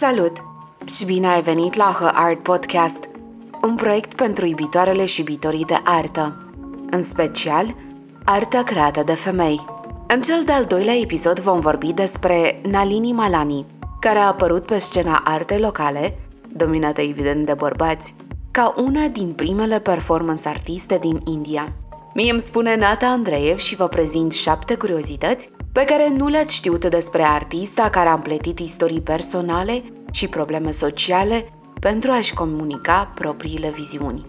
Salut și bine ai venit la Her Art Podcast, un proiect pentru iubitoarele și iubitorii de artă, în special artă creată de femei. În cel de-al doilea episod vom vorbi despre Nalini Malani, care a apărut pe scena artei locale, dominată evident de bărbați, ca una din primele performance artiste din India. Mie îmi spune Nata Andreev și vă prezint șapte curiozități pe care nu le-ați știut despre artista care a împletit istorii personale și probleme sociale pentru a-și comunica propriile viziuni.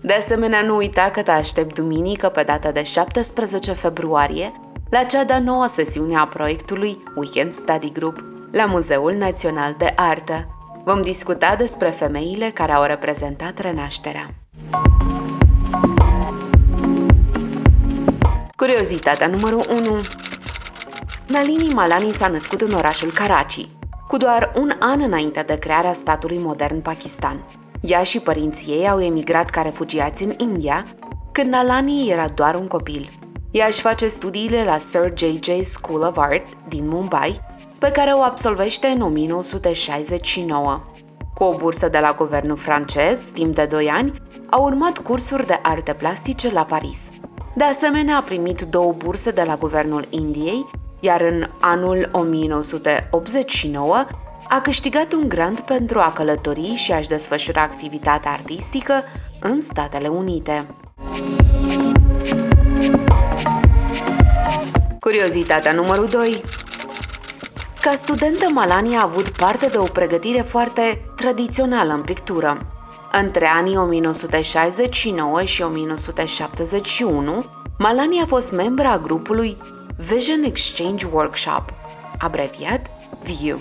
De asemenea, nu uita că te aștept duminică pe data de 17 februarie la cea de-a noua sesiune a proiectului Weekend Study Group la Muzeul Național de Artă. Vom discuta despre femeile care au reprezentat renașterea. Curiozitatea numărul 1 Nalini Malani s-a născut în orașul Karachi, cu doar un an înainte de crearea statului modern Pakistan. Ea și părinții ei au emigrat ca refugiați în India, când Nalani era doar un copil. Ea își face studiile la Sir J.J. School of Art din Mumbai, pe care o absolvește în 1969. Cu o bursă de la guvernul francez, timp de 2 ani, a urmat cursuri de arte plastice la Paris. De asemenea, a primit două burse de la guvernul Indiei iar în anul 1989 a câștigat un grant pentru a călători și a-și desfășura activitatea artistică în Statele Unite. Curiozitatea numărul 2 Ca studentă, Malani a avut parte de o pregătire foarte tradițională în pictură. Între anii 1969 și 1971, Malani a fost membra a grupului Vision Exchange Workshop, abreviat VIEW,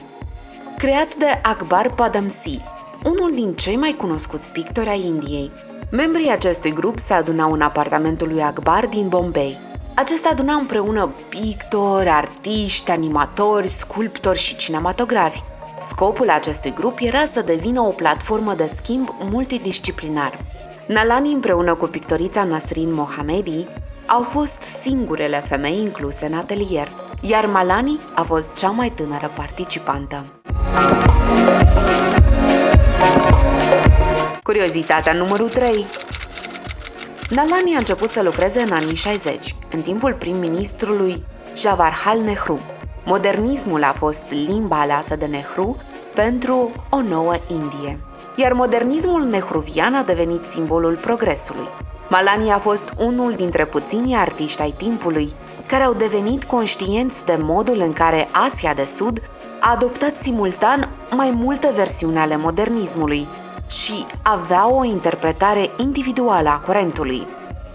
creat de Akbar Padamsi, unul din cei mai cunoscuți pictori ai Indiei. Membrii acestui grup se adunau în apartamentul lui Akbar din Bombay. Acesta aduna împreună pictori, artiști, animatori, sculptori și cinematografi. Scopul acestui grup era să devină o platformă de schimb multidisciplinar. Nalani împreună cu pictorița Nasrin Mohamedi au fost singurele femei incluse în atelier, iar Malani a fost cea mai tânără participantă. Curiozitatea numărul 3 Nalani a început să lucreze în anii 60, în timpul prim-ministrului Jawaharlal Nehru. Modernismul a fost limba aleasă de Nehru pentru o nouă Indie, iar modernismul nehruvian a devenit simbolul progresului. Malani a fost unul dintre puținii artiști ai timpului care au devenit conștienți de modul în care Asia de Sud a adoptat simultan mai multe versiuni ale modernismului și avea o interpretare individuală a curentului.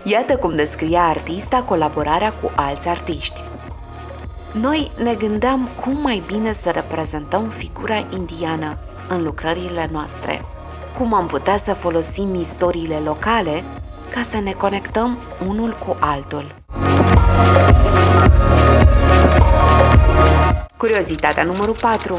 Iată cum descria artista colaborarea cu alți artiști. Noi ne gândeam cum mai bine să reprezentăm figura indiană în lucrările noastre, cum am putea să folosim istoriile locale ca să ne conectăm unul cu altul. Curiozitatea numărul 4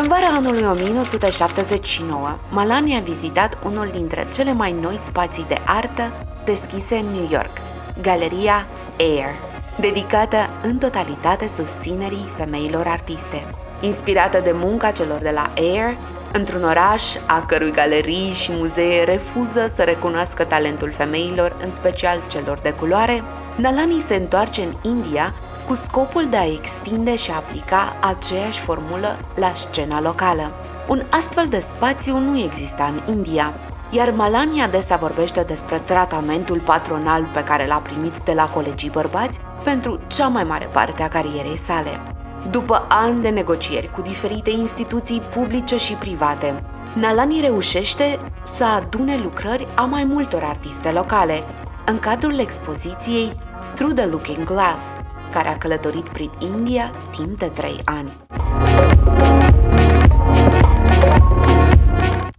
În vara anului 1979, Malani a vizitat unul dintre cele mai noi spații de artă deschise în New York, Galeria Air, dedicată în totalitate susținerii femeilor artiste. Inspirată de munca celor de la Air, într-un oraș a cărui galerii și muzee refuză să recunoască talentul femeilor, în special celor de culoare, Nalani se întoarce în India cu scopul de a extinde și a aplica aceeași formulă la scena locală. Un astfel de spațiu nu exista în India, iar Malani adesea vorbește despre tratamentul patronal pe care l-a primit de la colegii bărbați pentru cea mai mare parte a carierei sale. După ani de negocieri cu diferite instituții publice și private, Nalani reușește să adune lucrări a mai multor artiste locale, în cadrul expoziției Through the Looking Glass, care a călătorit prin India timp de 3 ani.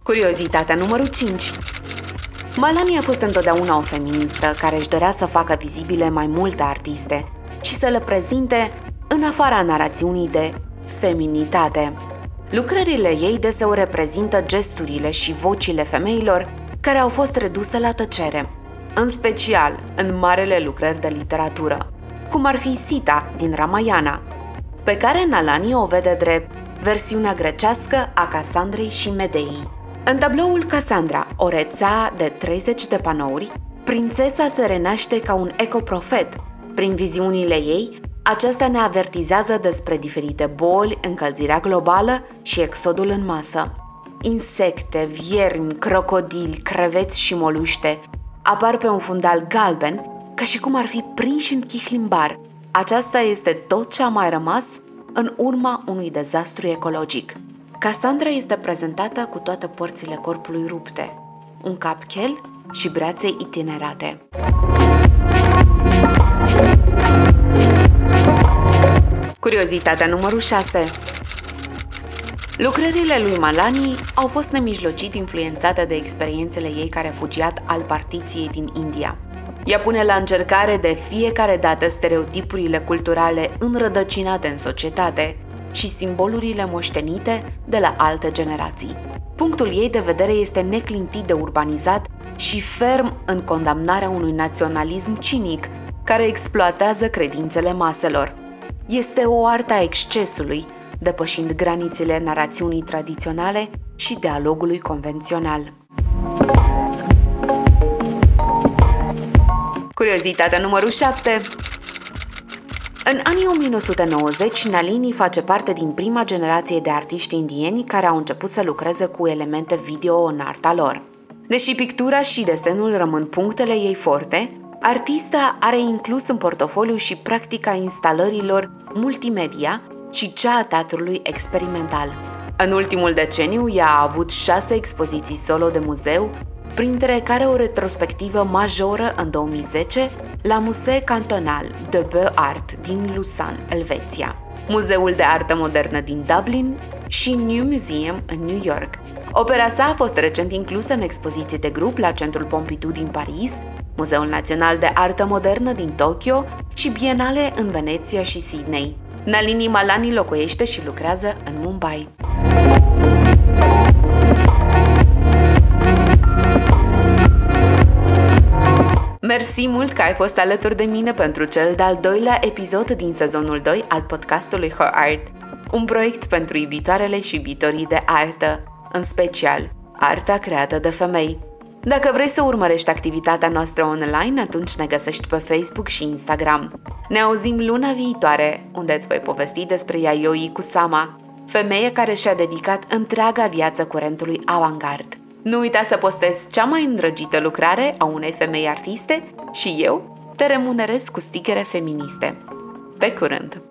Curiozitatea numărul 5 Malani a fost întotdeauna o feministă care își dorea să facă vizibile mai multe artiste și să le prezinte în afara narațiunii de feminitate. Lucrările ei deseori reprezintă gesturile și vocile femeilor care au fost reduse la tăcere, în special în marele lucrări de literatură, cum ar fi Sita din Ramayana, pe care Nalani o vede drept versiunea grecească a Casandrei și Medeii. În tabloul Cassandra, o rețea de 30 de panouri, prințesa se renaște ca un ecoprofet. Prin viziunile ei, aceasta ne avertizează despre diferite boli, încălzirea globală și exodul în masă. Insecte, viermi, crocodili, creveți și moluște apar pe un fundal galben, ca și cum ar fi prinși în chihlimbar. Aceasta este tot ce a mai rămas în urma unui dezastru ecologic. Cassandra este prezentată cu toate părțile corpului rupte, un cap chel și brațe itinerate. Curiozitatea numărul 6 Lucrările lui Malani au fost nemijlocit influențate de experiențele ei ca refugiat al partiției din India. Ea pune la încercare de fiecare dată stereotipurile culturale înrădăcinate în societate și simbolurile moștenite de la alte generații. Punctul ei de vedere este neclintit de urbanizat și ferm în condamnarea unui naționalism cinic care exploatează credințele maselor. Este o artă a excesului, depășind granițele narațiunii tradiționale și dialogului convențional. Curiozitatea numărul 7 în anii 1990, Nalini face parte din prima generație de artiști indieni care au început să lucreze cu elemente video în arta lor. Deși pictura și desenul rămân punctele ei forte, artista are inclus în portofoliu și practica instalărilor multimedia și cea a teatrului experimental. În ultimul deceniu, ea a avut șase expoziții solo de muzeu, printre care o retrospectivă majoră în 2010 la Musée Cantonal de Beaux-Arts din Lausanne, Elveția, Muzeul de Artă Modernă din Dublin și New Museum în New York. Opera sa a fost recent inclusă în expoziție de grup la Centrul Pompidou din Paris, Muzeul Național de Artă Modernă din Tokyo și Bienale în Veneția și Sydney. Nalini Malani locuiește și lucrează în Mumbai. Mersi mult că ai fost alături de mine pentru cel de-al doilea episod din sezonul 2 al podcastului Her Art, un proiect pentru iubitoarele și iubitorii de artă, în special arta creată de femei. Dacă vrei să urmărești activitatea noastră online, atunci ne găsești pe Facebook și Instagram. Ne auzim luna viitoare, unde îți voi povesti despre Yayoi Kusama, femeie care și-a dedicat întreaga viață curentului avantgard. Nu uita să postezi cea mai îndrăgită lucrare a unei femei artiste și eu te remunerez cu stichere feministe. Pe curând!